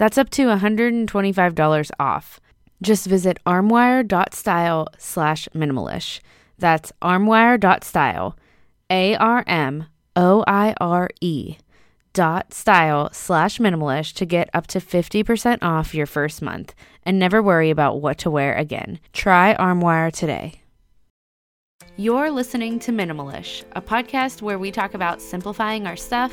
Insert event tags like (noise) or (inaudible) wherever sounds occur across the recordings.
That's up to $125 off. Just visit armoire.style slash minimalish. That's armoire.style, A R M O I R E dot style slash minimalish to get up to 50% off your first month and never worry about what to wear again. Try Armoire today. You're listening to Minimalish, a podcast where we talk about simplifying our stuff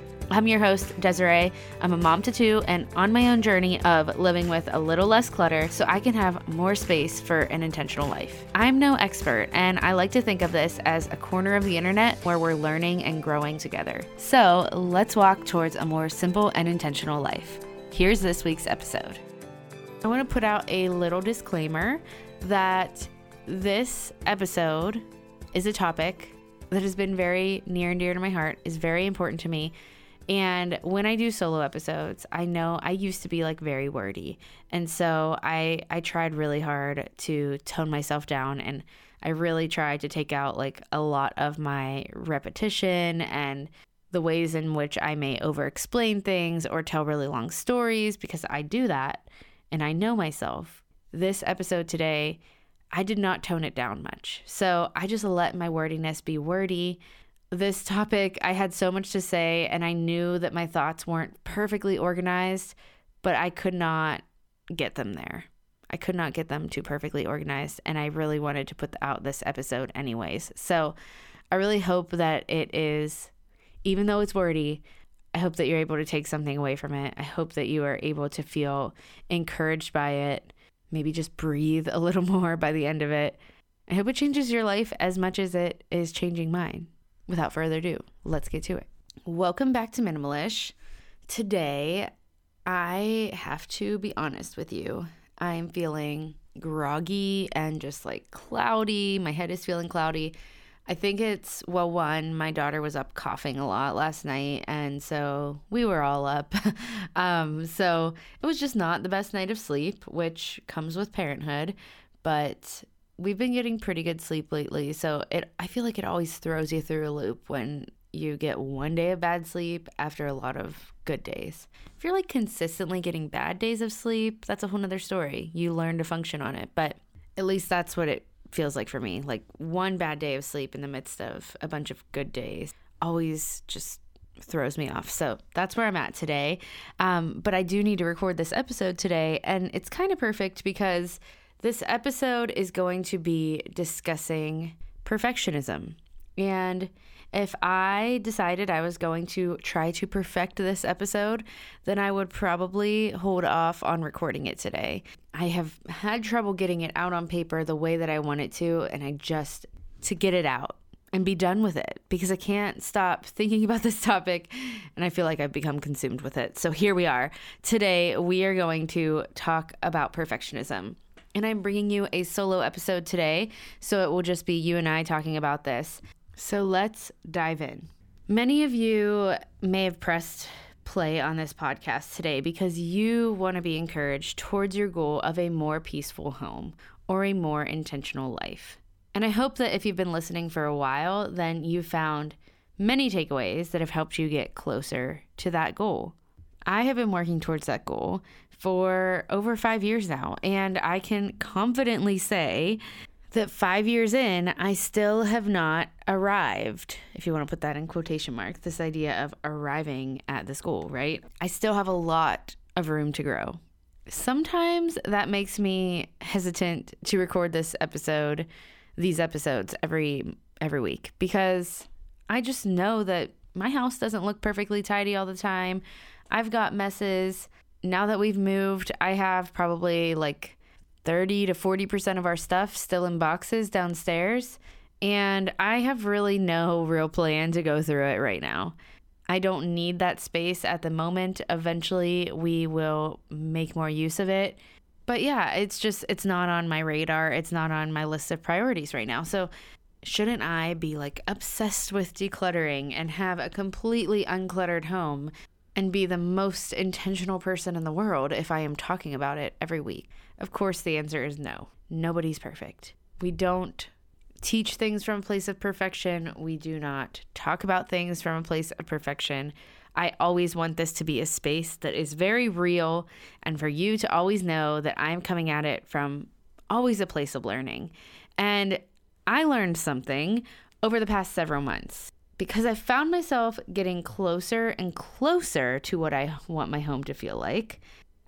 I'm your host, Desiree. I'm a mom to two and on my own journey of living with a little less clutter so I can have more space for an intentional life. I'm no expert, and I like to think of this as a corner of the internet where we're learning and growing together. So let's walk towards a more simple and intentional life. Here's this week's episode. I want to put out a little disclaimer that this episode is a topic that has been very near and dear to my heart, is very important to me and when I do solo episodes, I know I used to be like very wordy. And so I I tried really hard to tone myself down and I really tried to take out like a lot of my repetition and the ways in which I may over explain things or tell really long stories because I do that and I know myself. This episode today, I did not tone it down much. So I just let my wordiness be wordy this topic, I had so much to say, and I knew that my thoughts weren't perfectly organized, but I could not get them there. I could not get them too perfectly organized, and I really wanted to put out this episode anyways. So I really hope that it is, even though it's wordy, I hope that you're able to take something away from it. I hope that you are able to feel encouraged by it, maybe just breathe a little (laughs) more by the end of it. I hope it changes your life as much as it is changing mine without further ado, let's get to it. Welcome back to Minimalish. Today, I have to be honest with you. I'm feeling groggy and just like cloudy. My head is feeling cloudy. I think it's, well, one, my daughter was up coughing a lot last night, and so we were all up. (laughs) um, so it was just not the best night of sleep, which comes with parenthood, but we've been getting pretty good sleep lately. So it I feel like it always throws you through a loop when you get one day of bad sleep after a lot of good days. If you're like consistently getting bad days of sleep, that's a whole nother story. You learn to function on it. But at least that's what it feels like for me. Like one bad day of sleep in the midst of a bunch of good days always just throws me off. So that's where I'm at today. Um, but I do need to record this episode today. And it's kind of perfect because this episode is going to be discussing perfectionism. And if I decided I was going to try to perfect this episode, then I would probably hold off on recording it today. I have had trouble getting it out on paper the way that I want it to, and I just, to get it out, and be done with it because I can't stop thinking (laughs) about this topic and I feel like I've become consumed with it. So here we are. Today, we are going to talk about perfectionism. And I'm bringing you a solo episode today, so it will just be you and I talking about this. So let's dive in. Many of you may have pressed play on this podcast today because you want to be encouraged towards your goal of a more peaceful home or a more intentional life. And I hope that if you've been listening for a while, then you've found many takeaways that have helped you get closer to that goal. I have been working towards that goal for over five years now, and I can confidently say that five years in, I still have not arrived, if you want to put that in quotation marks, this idea of arriving at this goal, right? I still have a lot of room to grow. Sometimes that makes me hesitant to record this episode these episodes every every week because I just know that my house doesn't look perfectly tidy all the time. I've got messes. Now that we've moved, I have probably like 30 to 40% of our stuff still in boxes downstairs. And I have really no real plan to go through it right now. I don't need that space at the moment. Eventually, we will make more use of it but yeah, it's just, it's not on my radar. It's not on my list of priorities right now. So, shouldn't I be like obsessed with decluttering and have a completely uncluttered home and be the most intentional person in the world if I am talking about it every week? Of course, the answer is no. Nobody's perfect. We don't teach things from a place of perfection. We do not talk about things from a place of perfection. I always want this to be a space that is very real and for you to always know that I'm coming at it from always a place of learning. And I learned something over the past several months because I found myself getting closer and closer to what I want my home to feel like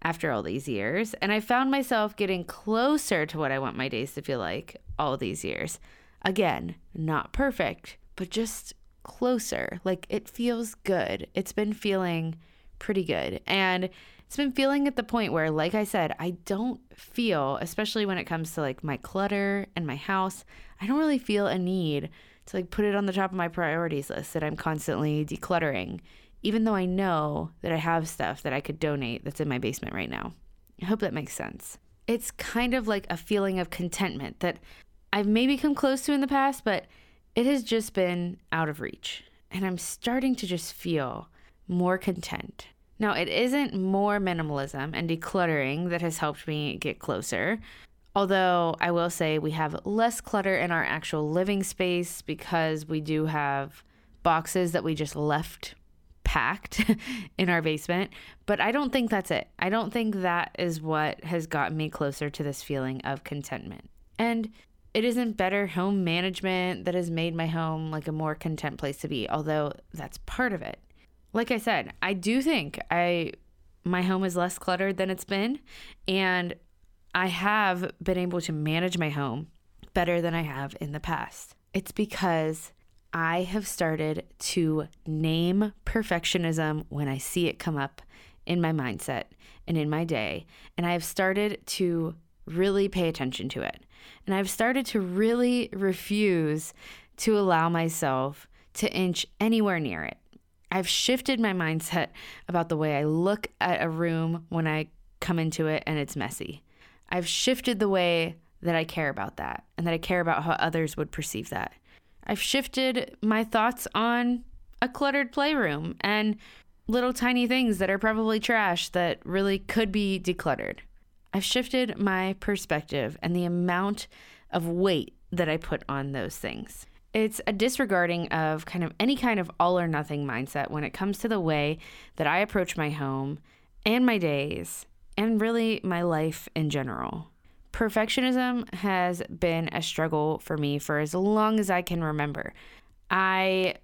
after all these years. And I found myself getting closer to what I want my days to feel like all these years. Again, not perfect, but just closer. Like it feels good. It's been feeling pretty good. And it's been feeling at the point where, like I said, I don't feel, especially when it comes to like my clutter and my house, I don't really feel a need to like put it on the top of my priorities list that I'm constantly decluttering, even though I know that I have stuff that I could donate that's in my basement right now. I hope that makes sense. It's kind of like a feeling of contentment that I've maybe come close to in the past, but it has just been out of reach. And I'm starting to just feel more content. Now, it isn't more minimalism and decluttering that has helped me get closer. Although I will say we have less clutter in our actual living space because we do have boxes that we just left packed (laughs) in our basement. But I don't think that's it. I don't think that is what has gotten me closer to this feeling of contentment. And it isn't better home management that has made my home like a more content place to be, although that's part of it. Like I said, I do think I my home is less cluttered than it's been and I have been able to manage my home better than I have in the past. It's because I have started to name perfectionism when I see it come up in my mindset and in my day. And I have started to really pay attention to it. And I've started to really refuse to allow myself to inch anywhere near it. I've shifted my mindset about the way I look at a room when I come into it and it's messy. I've shifted the way that I care about that and that I care about how others would perceive that. I've shifted my thoughts on a cluttered playroom and little tiny things that are probably trash that really could be decluttered. I've shifted my perspective and the amount of weight that I put on those things. It's a disregarding of kind of any kind of all or nothing mindset when it comes to the way that I approach my home and my days and really my life in general. Perfectionism has been a struggle for me for as long as I can remember. I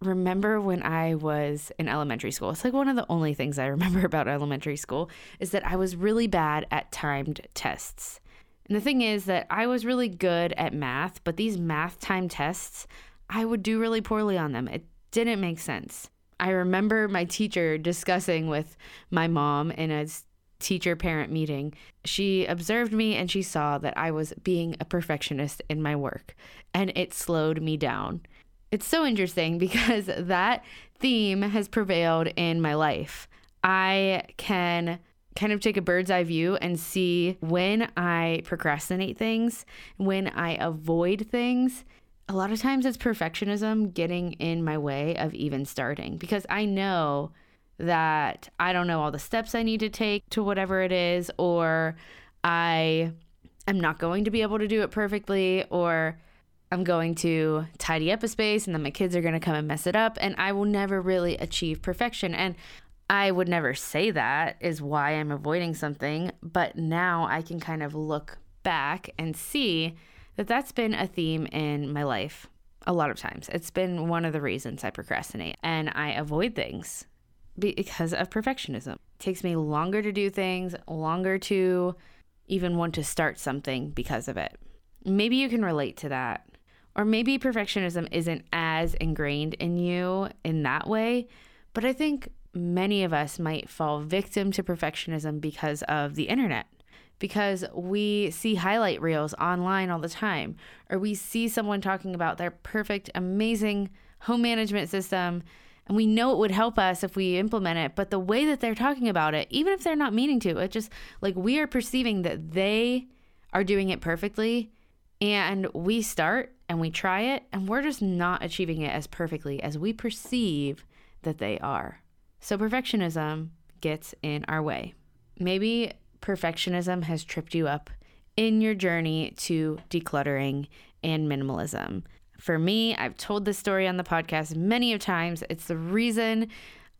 remember when I was in elementary school. It's like one of the only things I remember (laughs) about elementary school is that I was really bad at timed tests. And the thing is that I was really good at math, but these math time tests, I would do really poorly on them. It didn't make sense. I remember my teacher discussing with my mom in a teacher parent meeting. She observed me and she saw that I was being a perfectionist in my work, and it slowed me down. it's so interesting (laughs) because that theme has prevailed in my life. I can kind of take a bird's eye view and see when I procrastinate things, when I avoid things. A lot of times it's perfectionism getting in my way of even starting because I know that I don't know all the steps I need to take to whatever it is, or I am not going to be able to do it perfectly, or I'm going to tidy up a space and then my kids are going to come and mess it up, and I will never really achieve perfection. And I would never say that is why I'm avoiding something, but now I can kind of look back and see that that's been a theme in my life a lot of times. It's been one of the reasons I procrastinate and I avoid things because of perfectionism. It takes me longer to do things, longer to even want to start something because of it. Maybe you can relate to that. Or maybe perfectionism isn't as ingrained in you in that way, but I think many of us might fall victim to perfectionism because of the internet. Because we see highlight reels online all the time, or we see someone talking about their perfect, amazing home management system, and we know it would help us if we implement it. But the way that they're talking about it, even if they're not meaning to, it just like we are perceiving that they are doing it perfectly, and we start and we try it, and we're just not achieving it as perfectly as we perceive that they are. So perfectionism gets in our way. Maybe perfectionism has tripped you up in your journey to decluttering and minimalism. For me, I've told this story on the podcast many of times. It's the reason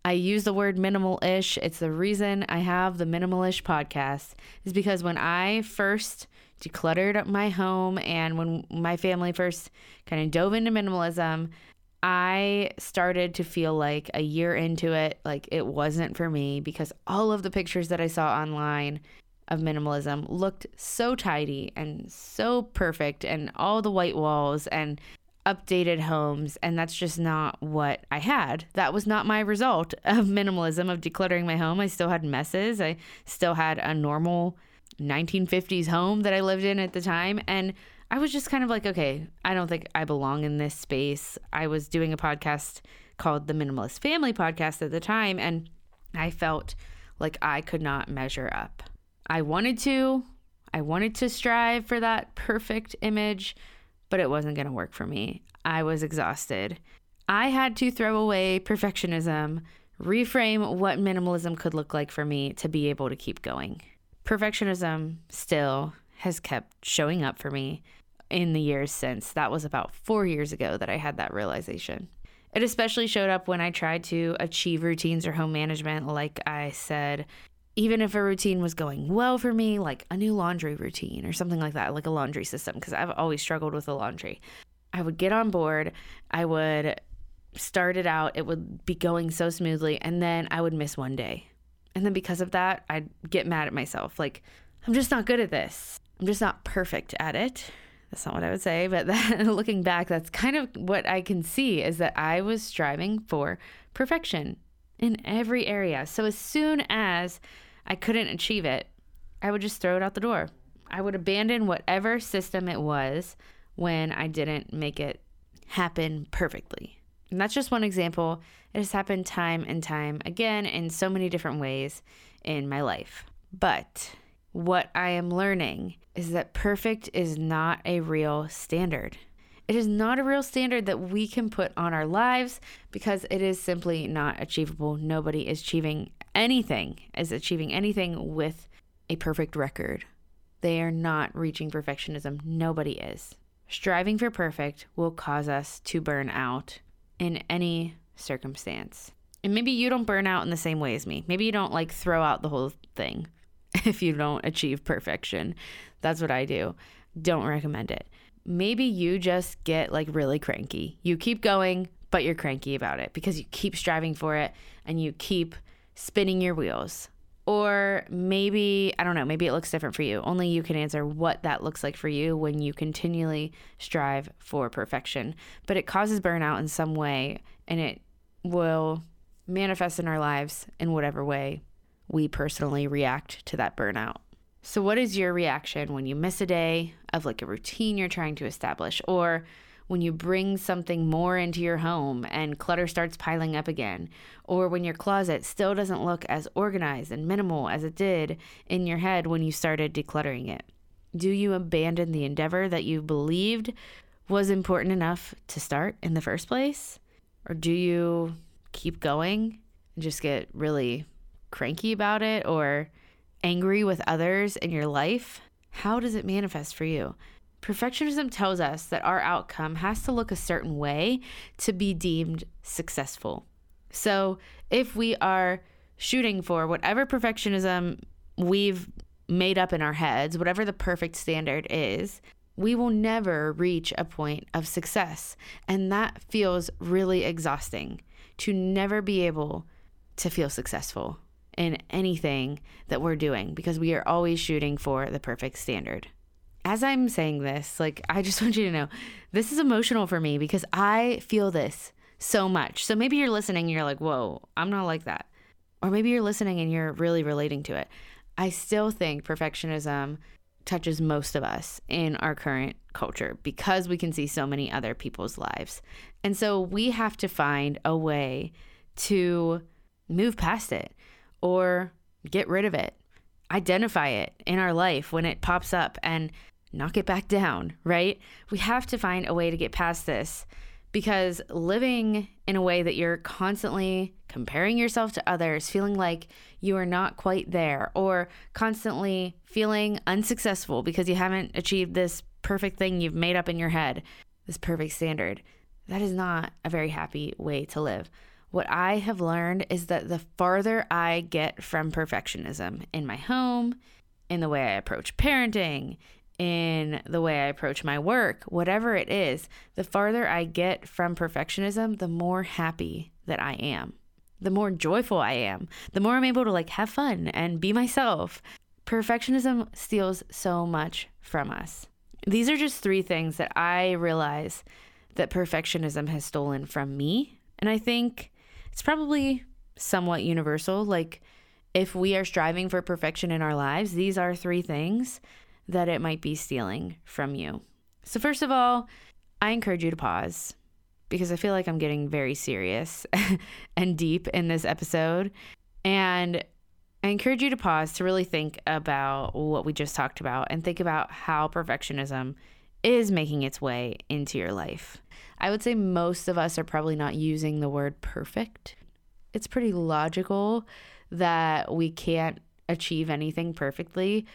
I use the word minimal-ish. It's the reason I have the minimalish podcast is because when I first decluttered my home and when my family first kind of dove into minimalism, I started to feel like a year into it, like it wasn't for me because all of the pictures that I saw online of minimalism looked so tidy and so perfect, and all the white walls and updated homes. And that's just not what I had. That was not my result (laughs) of minimalism, of decluttering my home. I still had messes, I still had a normal 1950s home that I lived in at the time. And I was just kind of like, okay, I don't think I belong in this space. I was doing a podcast called the Minimalist Family Podcast at the time, and I felt like I could not measure up. I wanted to, I wanted to strive for that perfect image, but it wasn't going to work for me. I was exhausted. I had to throw away perfectionism, reframe what minimalism could look like for me to be able to keep going. Perfectionism still has kept showing up for me in the years since. That was about four years ago that I had that realization. It especially showed up when I tried to achieve routines or home management. Like I said, even if a routine was going well for me, like a new laundry routine or something like that, like a laundry system, because I've always struggled with the laundry. I would get on board, I would start it out, it would be going so smoothly, and then I would miss one day. And then because of that, I'd get mad at myself. Like, I'm just not good at this. I'm just not perfect at it. That's not what I would say, but (laughs) that, looking back, that's kind of what I can see is that I was striving for perfection in every area. So as soon as I couldn't achieve it, I would just throw it out the door. I would abandon whatever system it was when I didn't make it happen perfectly. And that's just one example. It has happened time and time again in so many different ways in my life. But what I am learning is that perfect is not a real standard. It is not a real standard that we can put on our lives because it is simply not achievable. Nobody is achieving anything, is achieving anything with a perfect record. They are not reaching perfectionism. Nobody is. Striving for perfect will cause us to burn out in any circumstance. And maybe you don't burn out in the same way as me. Maybe you don't like throw out the whole thing. (laughs) if you don't achieve perfection. That's what I do. Don't recommend it. Maybe you just get like really cranky. You keep going, but you're cranky about it because you keep striving for it and you keep spinning your wheels. Or maybe, I don't know, maybe it looks different for you. Only you can answer what that looks like for you when you continually strive for perfection. But it causes burnout in some way and it will manifest in our lives in whatever way we personally react to that burnout. So, what is your reaction when you miss a day of like a routine you're trying to establish, or when you bring something more into your home and clutter starts piling up again, or when your closet still doesn't look as organized and minimal as it did in your head when you started decluttering it? Do you abandon the endeavor that you believed was important enough to start in the first place? Or do you keep going and just get really cranky about it or angry with others in your life? How does it manifest for you? Perfectionism tells us that our outcome has to look a certain way to be deemed successful. So, if we are shooting for whatever perfectionism we've made up in our heads, whatever the perfect standard is, we will never reach a point of success. And that feels really exhausting to never be able to feel successful in anything that we're doing because we are always shooting for the perfect standard. As I'm saying this, like, I just (laughs) want you to know this is emotional for me because I feel this so much. So maybe you're listening and you're like, whoa, I'm not like that. Or maybe you're listening and you're really relating to it. I still think perfectionism touches most of us in our current culture because we can see so many other people's lives. And so we have to find a way to move past it or get rid of it, identify it in our life when it pops up and knock it back down, right? We have to find a way to get past this because living in a way that you're constantly comparing yourself to others, feeling like you are not quite there, or constantly feeling unsuccessful because you haven't achieved this perfect thing you've made up in your head, this perfect standard, that is not a very happy way to live. What I have learned is that the farther I get from perfectionism in my home, in the way I approach parenting, in the way I approach my work, whatever it is, the farther I get from perfectionism, the more happy that I am, the more joyful I am, the more I'm able to like have fun and be myself. Perfectionism steals so much from us. These are just three things that I realize that perfectionism has stolen from me. And I think it's probably somewhat universal. Like, if we are striving for perfection in our lives, these are three things that it might be stealing from you. So, first of all, I encourage you to pause because I feel like I'm getting very serious (laughs) and deep in this episode. And I encourage you to pause to really think about what we just talked about and think about how perfectionism is making its way into your life. I would say most of us are probably not using the word perfect. It's pretty logical that we can't achieve anything perfectly,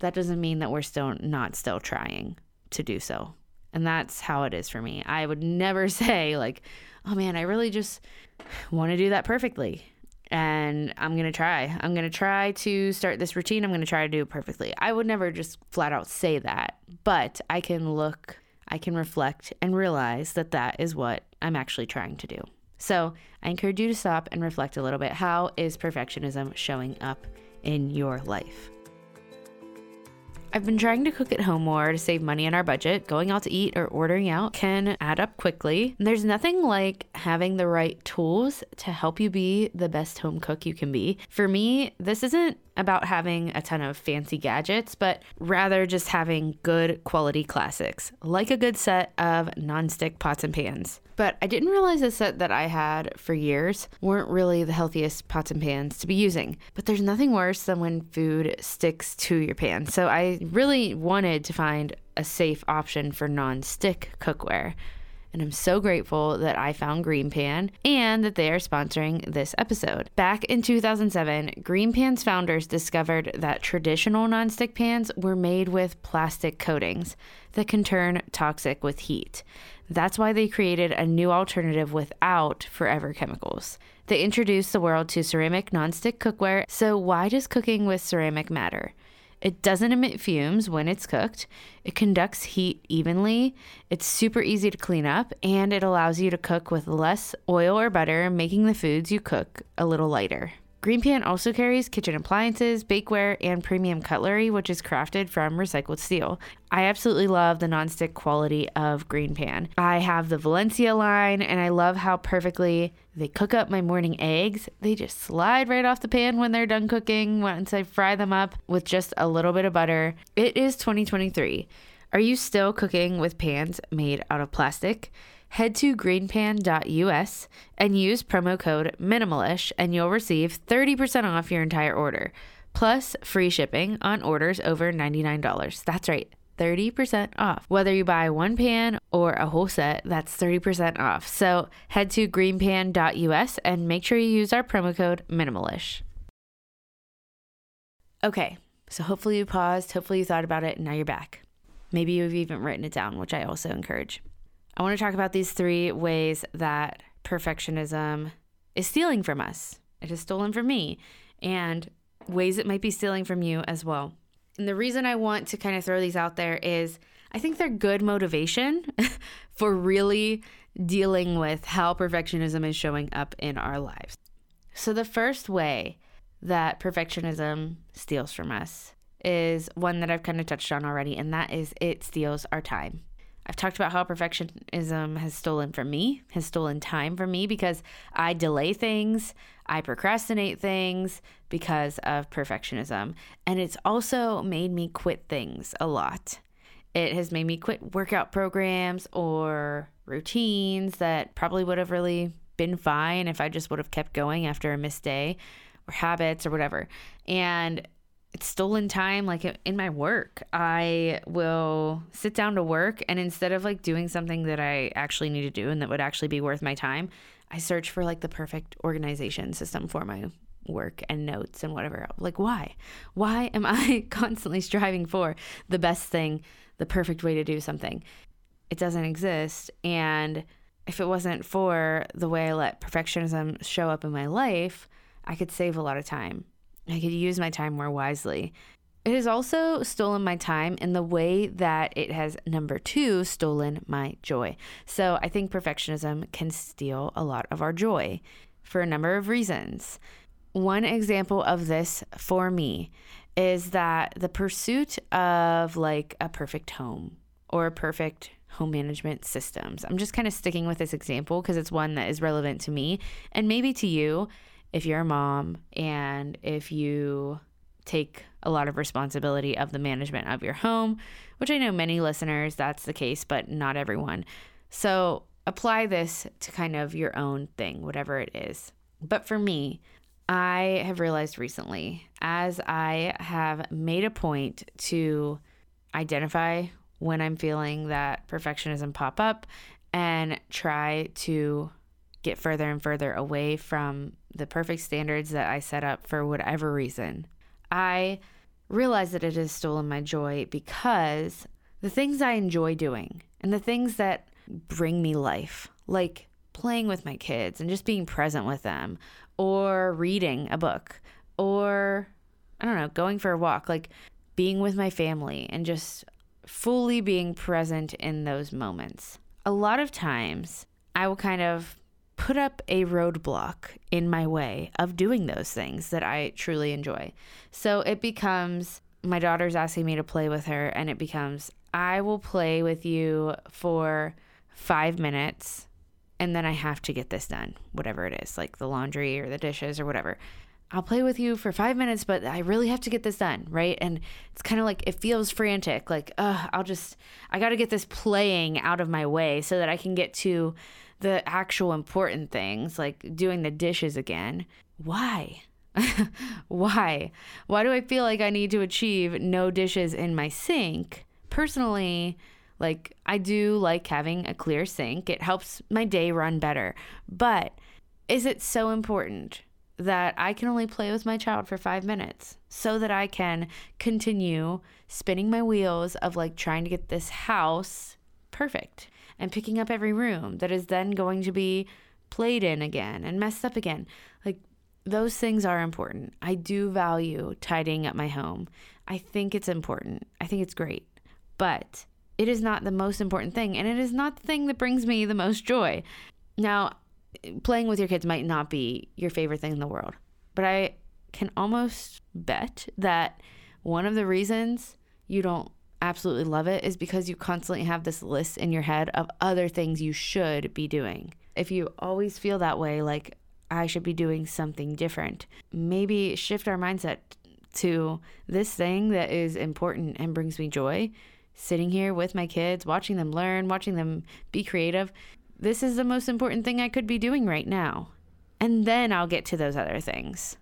that doesn't mean that we're still not still trying to do so. And that's how it is for me. I would never (laughs) say, like, oh man, I really just want to do that perfectly. And I'm going to try. I'm going to try to start this routine. I'm going to try to do it perfectly. I would never just flat out say that, but I can look, I can reflect and realize that that is what I'm actually trying to do. So I encourage you to stop and reflect a little bit. How is perfectionism showing up in your life? I've been trying to cook at home more to save money on our budget. Going out to eat or ordering out can add up quickly. And There's nothing like having the right tools to help you be the best home cook you can be. For me, this isn't about having a ton of fancy gadgets, but rather just having good quality classics, like a good set of nonstick pots and pans. But I didn't realize the set that I had for years weren't really the healthiest pots and pans to be using. But there's nothing worse than when food sticks to your pan. So I really wanted to find a safe option for non-stick cookware. And I'm so grateful that I found Greenpan and that they are sponsoring this episode. Back in 2007, Greenpan's founders discovered that traditional nonstick pans were made with plastic coatings that can turn toxic with heat. That's why they created a new alternative without forever chemicals. They introduced the world to ceramic nonstick cookware. So, why does cooking with ceramic matter? It doesn't emit fumes when it's cooked. It conducts heat evenly. It's super easy to clean up and it allows you to cook with less oil or butter, making the foods you cook a little lighter. Green Pan also carries kitchen appliances, bakeware, and premium cutlery, which is crafted from recycled steel. I absolutely love the nonstick quality of Green Pan. I have the Valencia line, and I love how perfectly they cook up my morning eggs. They just slide right off the pan when they're done cooking once I fry them up with just a little bit of butter. It is 2023. Are you still cooking with pans made out of plastic? Head to greenpan.us and use promo code minimalish and you'll receive 30% off your entire order, plus free shipping on orders over $99. That's right. 30% off. Whether you buy one pan or a whole set, that's 30% off. So head to greenpan.us and make sure you use our promo code minimalish. Okay, so hopefully you paused, hopefully you thought about it, and now you're back. Maybe you've even written it down, which I also encourage. I want to talk about these three ways that perfectionism is stealing from us. It has stolen from me, and ways it might be stealing from you as well. And the reason I want to kind of throw these out there is I think they're good motivation (laughs) for really dealing with how perfectionism is showing up in our lives. So, the first way that perfectionism steals from us is one that I've kind of touched on already, and that is it steals our time. I've talked about how perfectionism has stolen from me, has stolen time from me because I delay things, I procrastinate things because of perfectionism. And it's also made me quit things a lot. It has made me quit workout programs or routines that probably would have really been fine if I just would have kept going after a missed day or habits or whatever. And it's stolen time like in my work. I will sit down to work and instead of like doing something that i actually need to do and that would actually be worth my time i search for like the perfect organization system for my work and notes and whatever like why? Why am i (laughs) constantly striving for the best thing the perfect way to do something? It doesn't exist and if it wasn't for the way i let perfectionism show up in my life i could save a lot of time I could use my time more wisely. It has also stolen my time in the way that it has, number two, stolen my joy. So I think perfectionism can steal a lot of our joy for a number of reasons. One example of this for me is that the pursuit of like a perfect home or a perfect home management systems. I'm just kind of sticking with this example because it's one that is relevant to me and maybe to you if you're a mom and if you take a lot of responsibility of the management of your home, which I know many listeners that's the case, but not everyone. So apply this to kind of your own thing, whatever it is. But for me, I have realized recently, as I have made a point to identify when I'm feeling that perfectionism pop up and try to get further and further away from the perfect standards that I set up for whatever reason. I realize that it has stolen my joy because the things I enjoy doing and the things that bring me life, like playing with my kids and just being present with them, or reading a book, or I don't know, going for a walk, like being with my family and just fully being present in those moments. A lot of times, I will kind of put up a roadblock in my way of doing those things that I truly enjoy. So it becomes my daughter's asking me to play with her, and it becomes I will play with you for five minutes, and then I have to get this done, whatever it is, like the laundry or the dishes or whatever. I'll play with you for five minutes, but I really have to get this done, right? And it's kind of like it feels frantic, like, uh, I'll just, I got to get this playing out of my way so that I can get to the actual important things, like doing the dishes again. Why? (laughs) Why? Why do I feel like I need to achieve no dishes in my sink? Personally, like I do like having a clear sink. It helps my day run better. But is it so important that I can only play with my child for 5 minutes so that I can continue spinning my wheels of like trying to get this house perfect? And picking up every room that is then going to be played in again and messed up again. Like those things are important. I do value tidying up my home. I think it's important. I think it's great. But it is not the most important thing and it is not the thing that brings me the most joy. Now, playing with your kids might not be your favorite thing in the world, but I can almost bet that one of the reasons you don't absolutely love it is because you constantly have this list in your head of other things you should be doing. If you always feel that way, like I should be doing something different, maybe shift our mindset to this thing that is important and brings me joy sitting here with my kids, watching them learn, watching them be creative. This is the most important thing I could be doing right now. And then I'll get to those other things.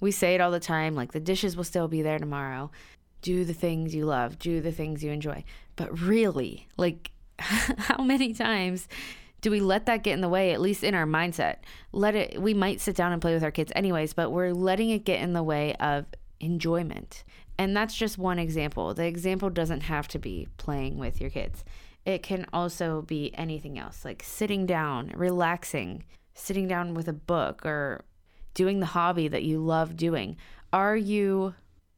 We say it all the time like the dishes will still be there tomorrow. Do the things you love, do the things you enjoy. But really, like, (laughs) how many times do we let that get in the way at least in our mindset? Let it we might sit down and play with our kids anyways but we're letting it get in the way of enjoyment. And that's just one example. The example doesn't have to be playing with your kids. It can also be anything else like sitting down relaxing sitting down with a book or doing the hobby that you love doing. Are you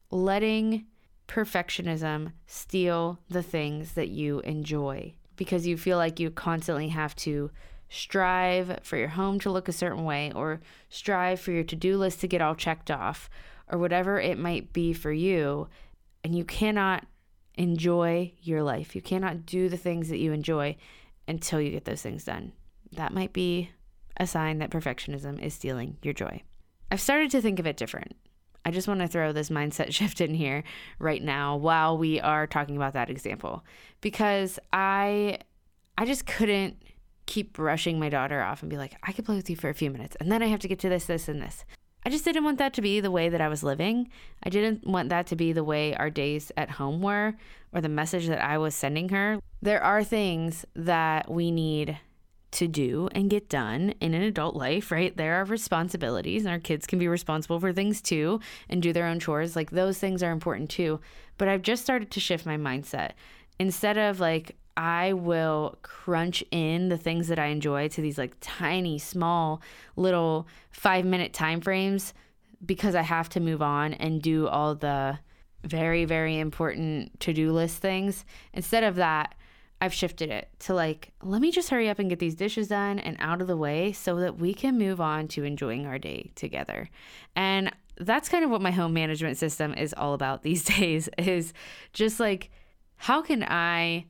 letting perfectionism steal the things that you enjoy because you feel like you constantly have to strive for your home to look a certain way or strive for your to do list to get all checked off or whatever it might be for you. And you cannot enjoy your life. You cannot do the things that you enjoy until you get those things done. That might be a sign that perfectionism is stealing your joy. I've started to think of it different. I just want to throw this mindset (laughs) shift in here right now while we are talking about that example because I I just couldn't keep brushing my daughter off and be like, I could play with you for a few minutes and then I have to get to this, this, and this. I just didn't want that to be the way that I was living. I didn't want that to be the way our days at home were or the message that I was sending her. There are things that we need to do and get done in an adult life, right? There are responsibilities, and our kids can be responsible for things too and do their own chores. Like those things are important too. But I've just started to shift my mindset. Instead of like, I will crunch in the things that I enjoy to these like tiny, small, little five minute time frames because I have to move on and do all the very, very important to do list things. Instead of that, I've shifted it to like, let me just hurry up and get these dishes done and out of the way so that we can move on to enjoying our day together. And that's kind of what my home management system is all about (laughs) these days is just like how can I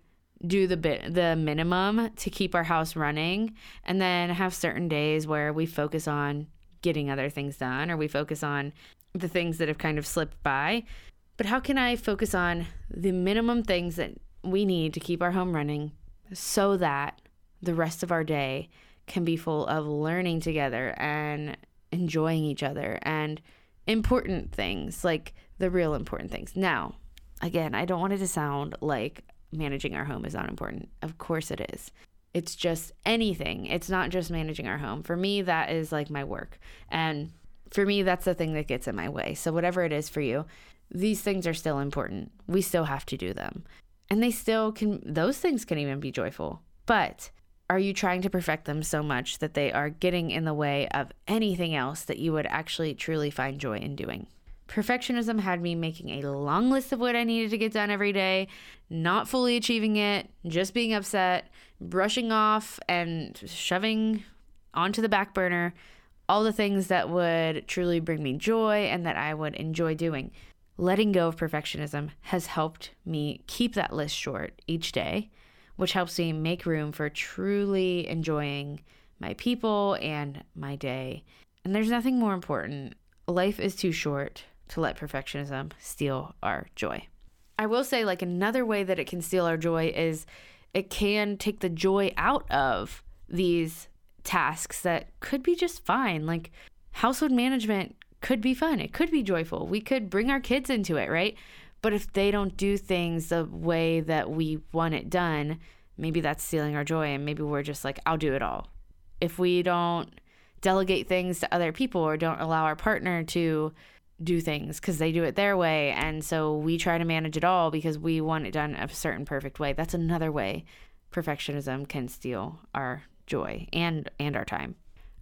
do the bit the minimum to keep our house running and then have certain days where we focus on getting other things done or we focus on the things that have kind of slipped by. But how can I focus on the minimum things that we need to keep our home running so that the rest of our day can be full of learning together and enjoying each other and important things, like the real important things. Now, again, I don't want it to sound like managing our home is not important. Of course it is. It's just anything. It's not just managing our home. For me, that is like my work. And for me, that's the thing that gets in my way. So, whatever it is for you, these things are still important. We still have to do them. And they still can, those things can even be joyful. But are you trying to perfect them so much that they are getting in the way of anything else that you would actually truly find joy in doing? Perfectionism had me making a long list of what I needed to get done every day, not fully achieving it, just being upset, brushing off and shoving onto the back burner all the things that would truly bring me joy and that I would enjoy doing letting go of perfectionism has helped me keep that list short each day, which helps me make room for truly enjoying my people and my day. And there's nothing more important. Life is too short to let perfectionism steal our joy. I will say, like, another way that it can steal our joy is it can take the joy out of these tasks that could be just fine. Like, household management could be fun. It could be joyful. We could bring our kids into it, right? But if they don't do things the way that we want it done, maybe that's stealing our joy. And maybe we're just like, I'll do it all. If we don't delegate things to other people or don't allow our partner to do things because they do it their way. And so we try to manage it all because we want it done a certain perfect way. That's another way perfectionism can steal our joy and and our time.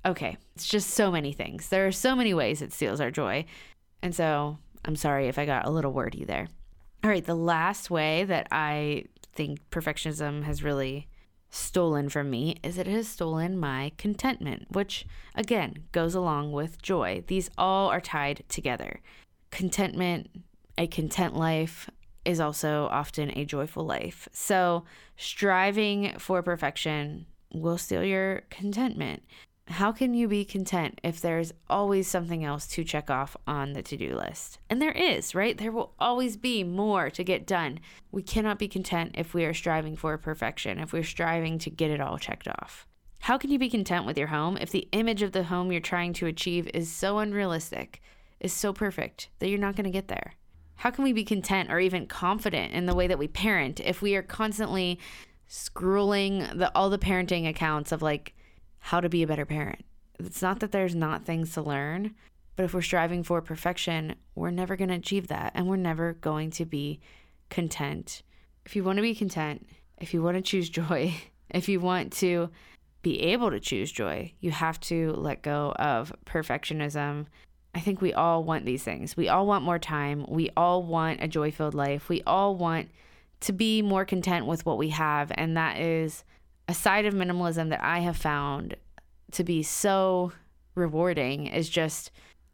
Okay, it's just so many things. There are so many ways it steals our joy. And so I'm sorry if I got a little wordy there. All right, the last way that I think perfectionism has really stolen from me is it has stolen my contentment, which again goes along with joy. These all are tied together. Contentment, a content life, is also often a joyful life. So, striving for perfection will steal your contentment How can you be content if there's always something else to check off on the to do list? And there is, right? There will always be more to get done. We cannot be content if we are striving for perfection, if we're striving to get it all checked off. How can you be content with your home if the image of the home you're trying to achieve is so unrealistic, is so perfect that you're not going to get there? How can we be content or even confident in the way that we parent if we are constantly scrolling the all the parenting accounts of like how to be a better parent? It's not that there's not things to learn, but if we're striving for perfection, we're never going to achieve that and we're never going to be content. If you want to be content, if you want to choose joy, (laughs) if you want to be able to choose joy, you have to let go of perfectionism. I think we all want these things. We all want more time. We all want a joy filled life. We all want to be more content with what we have. And that is a side of minimalism that I have found to be so rewarding is just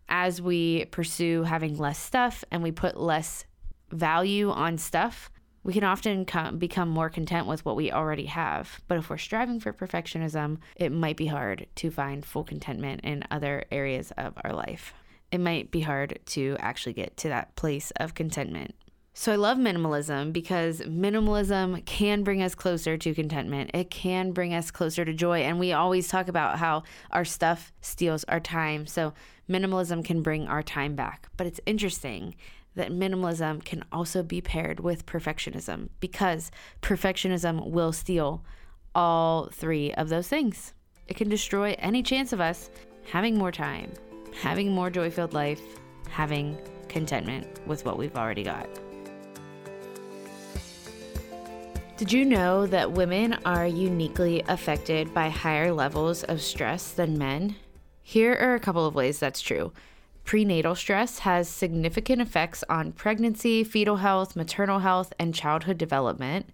as we pursue having less stuff and we put less value on stuff, we can often come, become more content with what we already have. But if we're striving for perfectionism, it might be hard to find full contentment in other areas of our life. It might be hard to actually get to that place of contentment. So I love minimalism because minimalism can bring us closer to contentment. It can bring us closer to joy. And we always talk about how our stuff steals our time. So minimalism can bring our time back. But it's interesting that minimalism can also be paired with perfectionism because perfectionism will steal all three of those things. It can destroy any chance of us having more time, having more joy filled life, having contentment with what we've already got. Did you know that women are uniquely affected by higher levels of stress than men? Here are a couple of ways that's true. Prenatal stress has significant effects on pregnancy, fetal health, maternal health, and childhood development.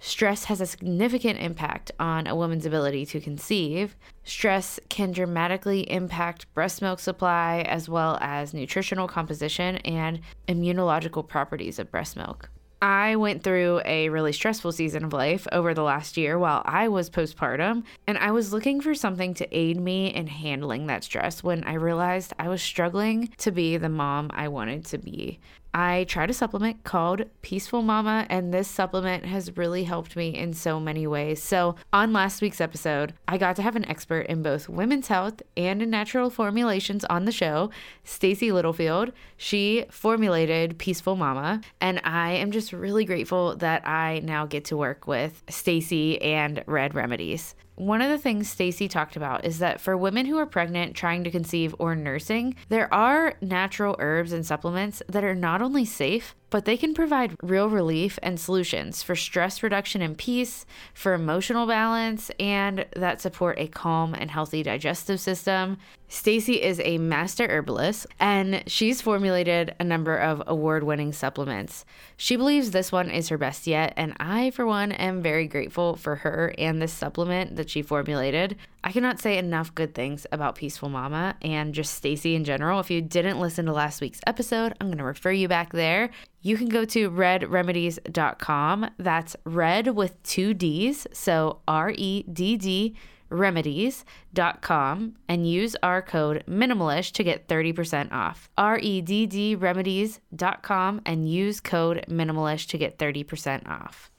Stress has a significant impact on a woman's ability to conceive. Stress can dramatically impact breast milk supply as well as nutritional composition and immunological properties of breast milk. I went through a really stressful season of life over the last year while I was postpartum, and I was looking for something to aid me in handling that stress when I realized I was struggling to be the mom I wanted to be. I tried a supplement called Peaceful Mama, and this supplement has really helped me in so many ways. So, on last week's episode, I got to have an expert in both women's health and in natural formulations on the show, Stacy Littlefield. She formulated Peaceful Mama, and I am just really grateful that I now get to work with Stacy and Redd Remedies. One of the things Stacy talked about is that for women who are pregnant, trying to conceive, or nursing, there are natural herbs and supplements that are not only safe, but they can provide real relief and solutions for stress reduction and peace, for emotional balance, and that support a calm and healthy digestive system. Stacy is a master herbalist and she's formulated a number of award-winning supplements. She believes this one is her best yet, and I for one am very grateful for her and this supplement that she formulated. I cannot say enough good things about Peaceful Mama and just Stacy in general. If you didn't listen to last week's episode, I'm going to refer you back there. You can go to reddremedies.com. That's red with two D's, so R E D D remedies.com and use our code minimalish to get 30% off. R E D D remedies.com and use code minimalish to get 30% off.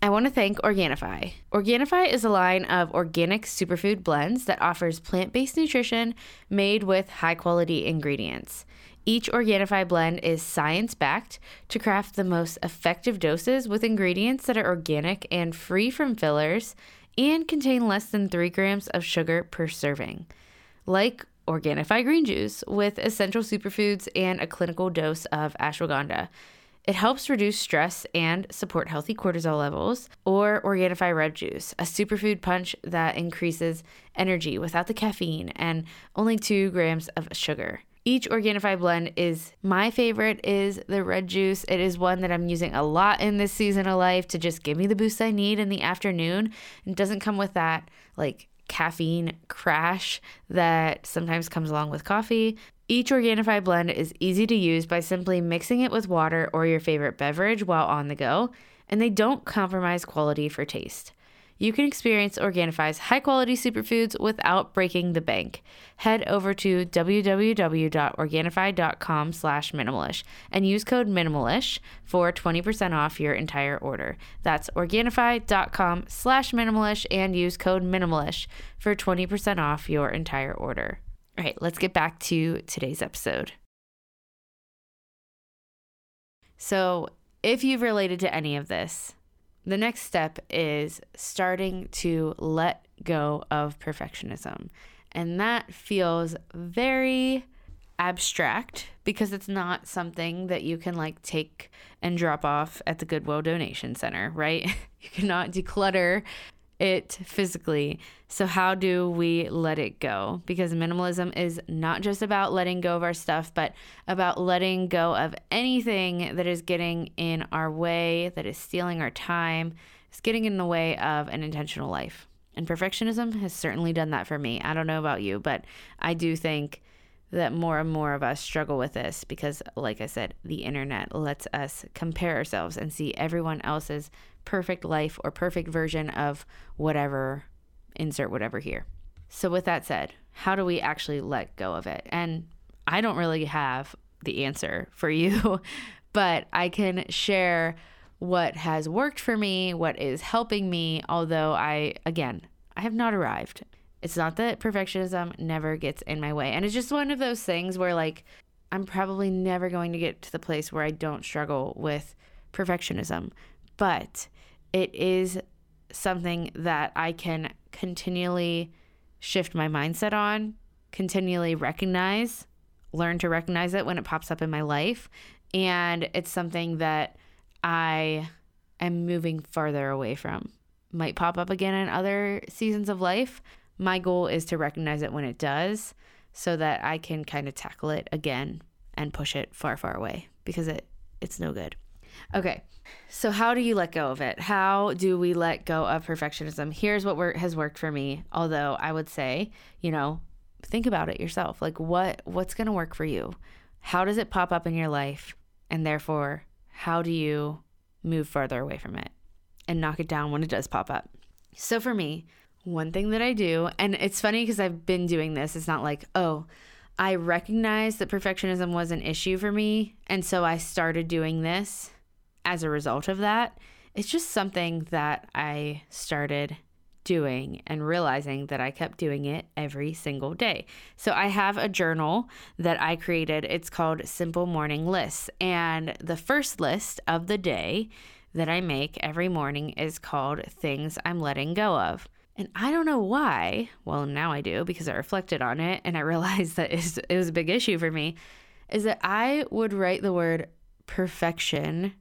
I want to thank Organifi. Organifi is a line of organic superfood blends that offers plant based nutrition made with high quality ingredients. Each Organifi blend is science backed to craft the most effective doses with ingredients that are organic and free from fillers and contain less than 3 grams of sugar per serving. Like Organifi green juice with essential superfoods and a clinical dose of ashwagandha. It helps reduce stress and support healthy cortisol levels, or Organifi Red Juice, a superfood punch that increases energy without the caffeine and only 2 grams of sugar. Each Organifi blend is my favorite is the red juice. It is one that I'm using a lot in this season of life to just give me the boost I need in the afternoon. It doesn't come with that like caffeine crash that sometimes comes along with coffee. Each Organifi blend is easy to use by simply mixing it with water or your favorite beverage while on the go, and they don't compromise quality for taste. You can experience Organifi's high quality superfoods without breaking the bank. Head over to www.organifi.com slash minimalish and use code minimalish for 20% off your entire order. That's organifi.com slash minimalish and use code minimalish for 20% off your entire order. All right, let's get back to today's episode. So, if you've related to any of this, the next step is starting to let go of perfectionism. And that feels very abstract because it's not something that you can like take and drop off at the Goodwill donation center, right? (laughs) you cannot declutter it physically. So, how do we let it go? Because minimalism is not just about letting go of our stuff, but about letting go of anything that is getting in our way, that is stealing our time, is getting in the way of an intentional life. And perfectionism has certainly done that for me. I don't know about you, but I do think that more and more of us struggle with this because, like I said, the internet lets us compare ourselves and see everyone else's perfect life or perfect version of whatever, insert whatever here. So, with that said, how do we actually let go of it? And I don't really have the answer for you, (laughs) but I can share what has worked for me, what is helping me, although I, again, I have not arrived. It's not that perfectionism never gets in my way. And it's just one of those things where, like, I'm probably never going to get to the place where I don't struggle with perfectionism. But it is something that I can continually shift my mindset on, continually recognize, learn to recognize it when it pops up in my life. And it's something that I am moving farther away from. Might pop up again in other seasons of life. My goal is to recognize it when it does so that I can kind of tackle it again and push it far, far away because it it's no good. Okay. So how do you let go of it? How do we let go of perfectionism? Here's what work, has worked for me. Although I would say, you know, think about it yourself. Like what what's going to work for you? How does it pop up in your life? And therefore, how do you move further away from it and knock it down when it does pop up? So for me, one thing that I do, and it's funny because I've been doing this, it's not like, oh, I recognized that perfectionism was an issue for me. And so I started doing this as a result of that, it's just something that I started doing and realizing that I kept doing it every single day. So I have a journal that I created. It's called Simple Morning Lists. And the first list of the day that I make every morning is called Things I'm Letting Go of. And I don't know why. Well, now I do because I reflected on it and I realized (laughs) that it was a big issue for me. Is that I would write the word perfection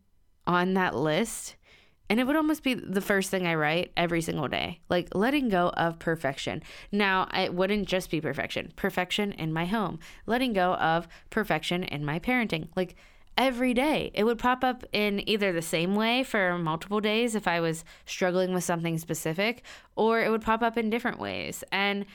on that list. And it would almost be the first thing I write every single day, like letting go of perfection. Now, it wouldn't just be perfection, perfection in my home, letting go of perfection in my parenting. Like every day, it would pop up in either the same way for multiple days if I was struggling with something specific, or it would pop up in different ways. And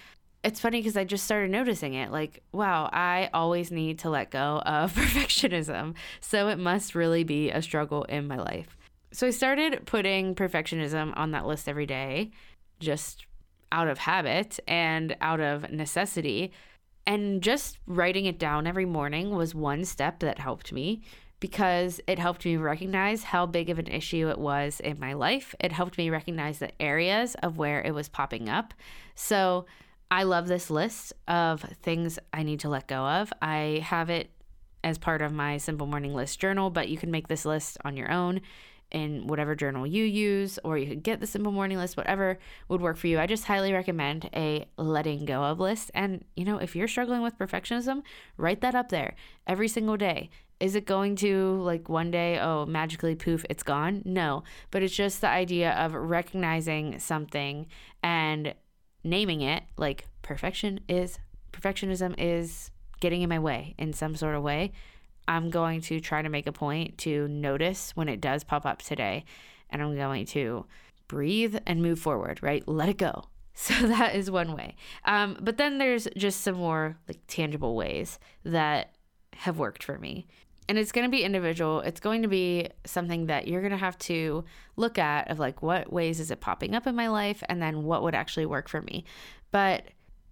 it's funny because I just started noticing it. Like, wow, I always need to let go of (laughs) perfectionism. So it must really be a struggle in my life. So I started putting perfectionism on that list every day, just out of habit and out of necessity. And just writing it down every morning was one step that helped me because it helped me recognize how big of an issue it was in my life. It helped me recognize the areas of where it was popping up. So, I love this list of things I need to let go of. I have it as part of my simple morning list journal, but you can make this list on your own in whatever journal you use, or you could get the simple morning list, whatever would work for you. I just highly recommend a letting go of list. And, you know, if you're struggling with perfectionism, write that up there every single day. Is it going to like one day, oh, magically poof, it's gone? No, but it's just the idea of recognizing something and naming it like perfection is perfectionism is getting in my way in some sort of way, I'm going to try to make a point to notice when it does pop up today and I'm going to breathe and move forward, right? Let it go. (laughs) So that is one way. Um, but then there's just some more like tangible ways that have worked for me. and it's going to be individual. It's going to be something that you're going to have to look at of like what ways is it popping up in my life and then what would actually work for me. But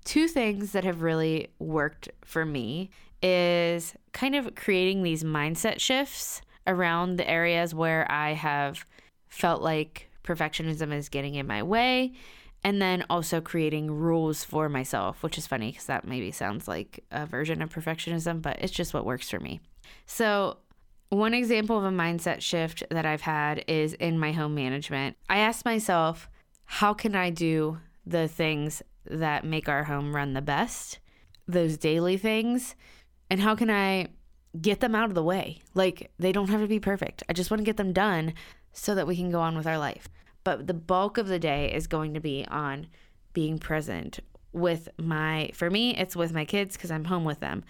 two things that have really worked for me is kind of creating these mindset shifts around the areas where I have felt like perfectionism is getting in my way and then also creating rules for myself, which is funny because that maybe sounds like a version of perfectionism, but it's just what works for me. So, one example of a mindset shift that I've had is in my home management. I asked myself, how can I do the things that make our home run the best, those daily things, and how can I get them out of the way? Like, they don't have to be perfect. I just want to get them done so that we can go on with our life but the bulk of the day is going to be on being present with my for me it's with my kids cuz I'm home with them.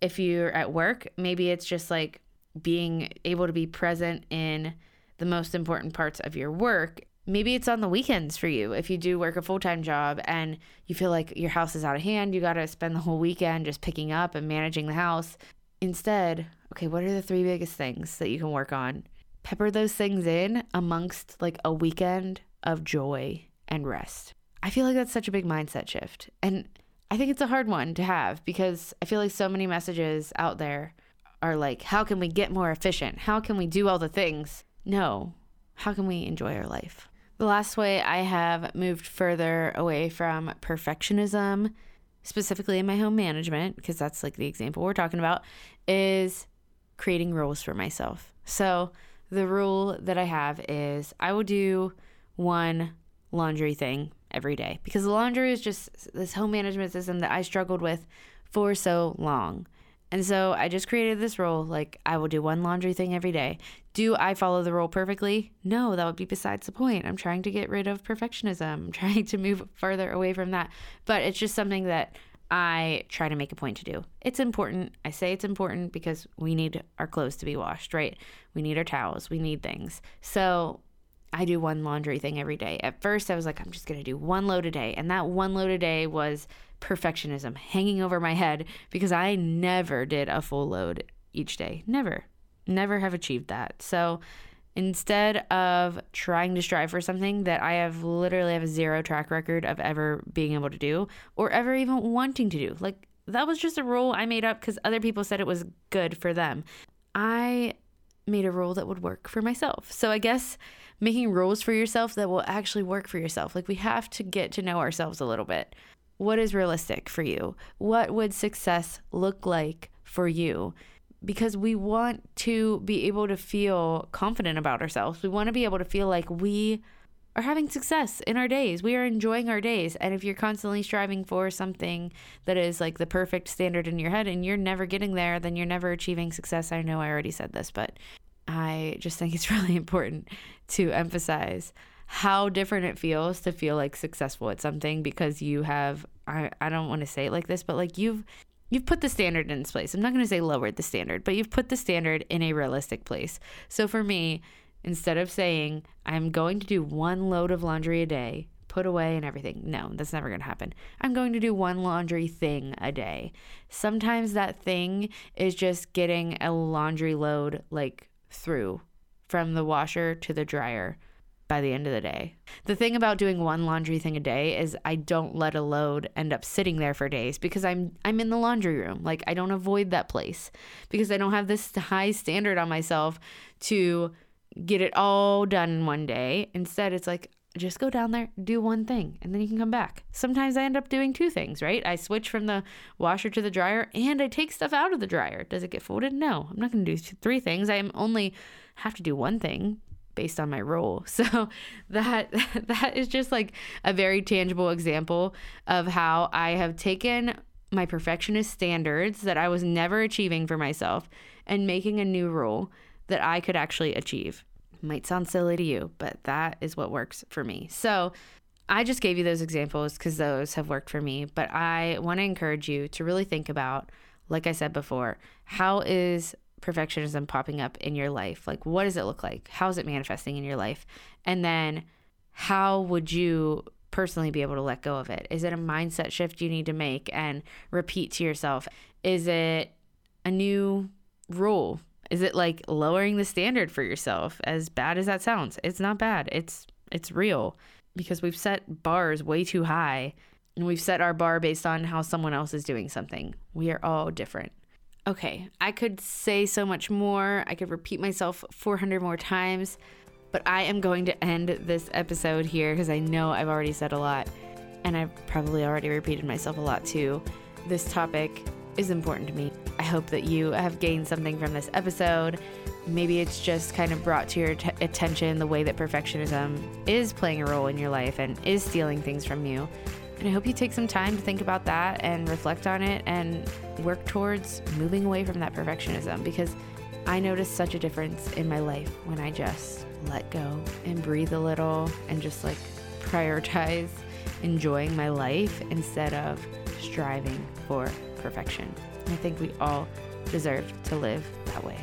If you're at work, maybe it's just like being able to be present in the most important parts of your work. Maybe it's on the weekends for you if you do work a full time job and you feel like your house is out of hand, you got to spend the whole weekend just picking up and managing the house. Instead, okay, what are the three biggest things that you can work on? pepper those things in amongst like a weekend of joy and rest. I feel like that's such a big mindset shift. And I think it's a hard one to have because I feel like so many messages out there are like, how can we get more efficient? How can we do all the things? No, how can we enjoy our life? The last way I have moved further away from perfectionism, specifically in my home management, because that's like the example we're talking about, is creating rules for myself. So, the rule that I have is I will do one laundry thing every day because laundry is just this home management system that I struggled with for so long. And so I just created this rule like I will do one laundry thing every day. Do I follow the rule perfectly? No, that would be besides the point. I'm trying to get rid of perfectionism, I'm (laughs) trying to move further away from that. But it's just something that I try to make a point to do. It's important. I say it's important because we need our clothes to be washed, right? We need our towels, we need things. So I do one laundry thing every day. At first, I was like, I'm just going to do one load a day. And that one load a day was perfectionism hanging over my head because I never did a full load each day. Never, never have achieved that. So instead of trying to strive for something that I have literally have a zero track record of ever being able to do or ever even wanting to do. Like that was just a rule I made up because other people said it was good for them. I made a rule that would work for myself. So I guess making rules for yourself that will actually work for yourself. Like we have to get to know ourselves a little bit. What is realistic for you? What would success look like for you? because we want to be able to feel confident about ourselves. We want to be able to feel like we are having success in our days. We are enjoying our days. And if you're constantly striving for something that is like the perfect standard in your head and you're never getting there, then you're never achieving success. I know I already said this, but I just think it's (laughs) really important to emphasize how different it feels to feel like successful at something because you have I, I don't want to say it like this, but like you've you've put the standard in its place. I'm not going to say lowered the standard, but you've put the standard in a realistic place. So for me, instead of saying I'm going to do one load of laundry a day, put away and everything, no, that's never going to happen. I'm going to do one laundry thing a day. Sometimes that thing is just getting a laundry load like through from the washer to the dryer by the end of the day. The thing about doing one laundry thing a day is I don't let a load end up sitting there for days because I'm I'm in the laundry room. Like I don't avoid that place because I don't have this high standard on myself to get it all done in one day. Instead, it's like just go down there, do one thing, and then you can come back. Sometimes I end up doing two things, right? I switch from the washer to the dryer and I take stuff out of the dryer. Does it get folded? No. I'm not going to do three things. I am only have to do one thing based on my role. (laughs) So that (laughs) that is just like a very tangible example of how I have taken my perfectionist standards that I was never achieving for myself and making a new rule that I could actually achieve. Might sound silly to you, but that is what works for me. So I just gave you those examples because those have worked for me, but I want to encourage you to really think about, like I said before, how is perfectionism popping up in your life? Like, what does it look like? How is it manifesting in your life? And then, how would you personally be able to let go of it? Is it a mindset shift you need to make and repeat to yourself? Is it a new rule Is it like lowering the standard for yourself? As bad as that sounds, it's not bad. It's it's real because we've set bars way too high and we've set our bar based on how someone else is doing something. We are all different. Okay, I could say so much more. I could repeat myself 400 more times, but I am going to end this episode here because I know I've already said a lot and I've probably already repeated myself a lot too. This topic is important to me. I hope that you have gained something from this episode. Maybe it's just kind of brought to your t- attention the way that perfectionism is playing a role in your life and is stealing things from you. And I hope you take some time to think about that and reflect on it and work towards moving away from that perfectionism because I noticed such a difference in my life when I just let go and breathe a little and just like prioritize enjoying my life instead of striving for perfection. I think we all deserve to live that way.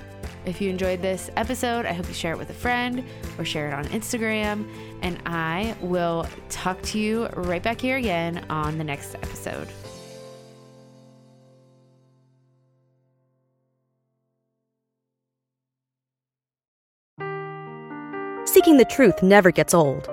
If you enjoyed this episode, I hope you share it with a friend or share it on Instagram. And I will talk to you right back here again on the next episode. Seeking the truth never gets old.